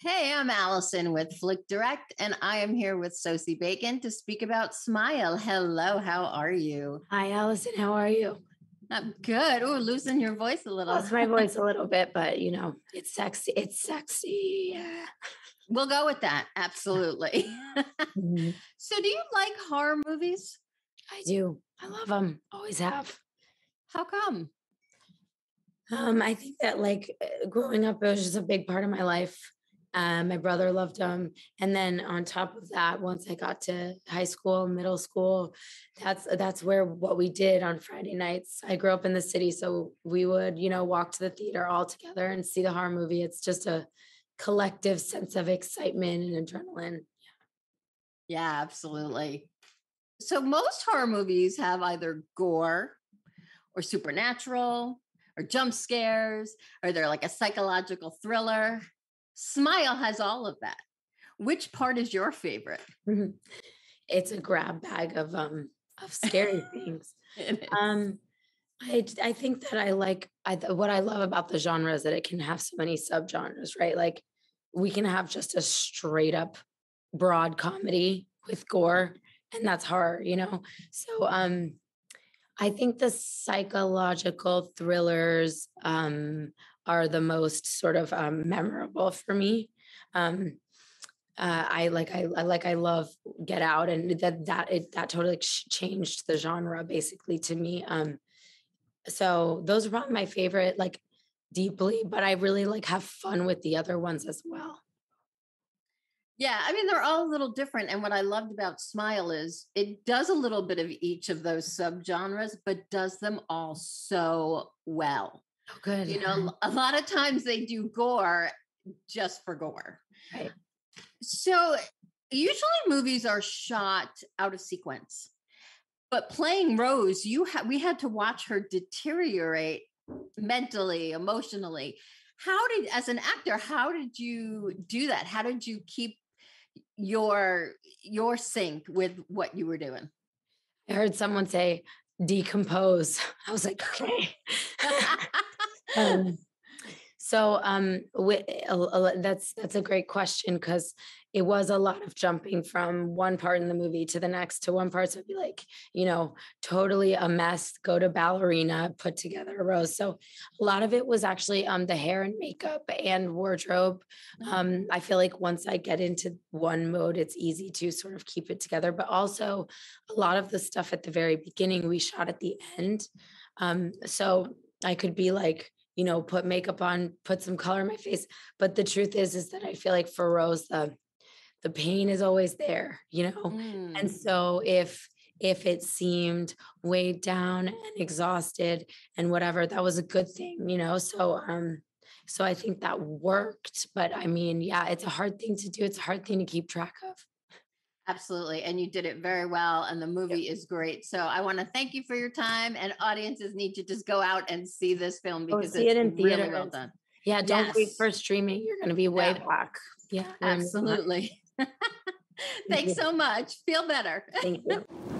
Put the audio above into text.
Hey, I'm Allison with Flick Direct, and I am here with Sosie Bacon to speak about Smile. Hello, how are you? Hi, Allison. How are you? I'm good. Oh, losing your voice a little. Lost my voice a little bit, but you know, it's sexy. It's sexy. Yeah. We'll go with that. Absolutely. mm-hmm. So, do you like horror movies? I do. I love them. Always have. How come? Um, I think that like uh, growing up, it was just a big part of my life. Um, my brother loved them, and then on top of that, once I got to high school, middle school, that's that's where what we did on Friday nights. I grew up in the city, so we would you know walk to the theater all together and see the horror movie. It's just a collective sense of excitement and adrenaline. Yeah, yeah absolutely. So most horror movies have either gore or supernatural or jump scares, or they're like a psychological thriller. Smile has all of that. Which part is your favorite? Mm-hmm. It's a grab bag of um of scary things. Um I I think that I like I what I love about the genre is that it can have so many subgenres, right? Like we can have just a straight up broad comedy with gore and that's horror, you know. So um I think the psychological thrillers um, are the most sort of um, memorable for me. Um, uh, I like I, like I love Get Out, and that that it that totally changed the genre basically to me. Um, so those are probably my favorite, like deeply, but I really like have fun with the other ones as well. Yeah, I mean, they're all a little different. And what I loved about Smile is it does a little bit of each of those subgenres, but does them all so well. Oh, good. You know, a lot of times they do gore just for gore. Right. So usually movies are shot out of sequence. But playing Rose, you had we had to watch her deteriorate mentally, emotionally. How did as an actor, how did you do that? How did you keep your your sync with what you were doing? I heard someone say decompose. I was like, okay. um, so um, that's that's a great question because it was a lot of jumping from one part in the movie to the next to one part. So it'd be like, you know, totally a mess, go to ballerina, put together a rose. So a lot of it was actually um, the hair and makeup and wardrobe. Mm-hmm. Um, I feel like once I get into one mode, it's easy to sort of keep it together. But also a lot of the stuff at the very beginning, we shot at the end. Um, so I could be like, you know, put makeup on, put some color in my face. But the truth is, is that I feel like for Rose, the the pain is always there, you know? Mm. And so if if it seemed weighed down and exhausted and whatever, that was a good thing, you know? So um so I think that worked. But I mean, yeah, it's a hard thing to do. It's a hard thing to keep track of. Absolutely. And you did it very well. And the movie yep. is great. So I want to thank you for your time. And audiences need to just go out and see this film because oh, it's it really well done. Yeah. Don't yes. wait for streaming. You're going to be way yeah. back. Yeah. Absolutely. Thanks so much. Feel better. Thank you.